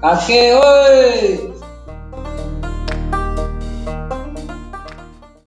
Kake hoy.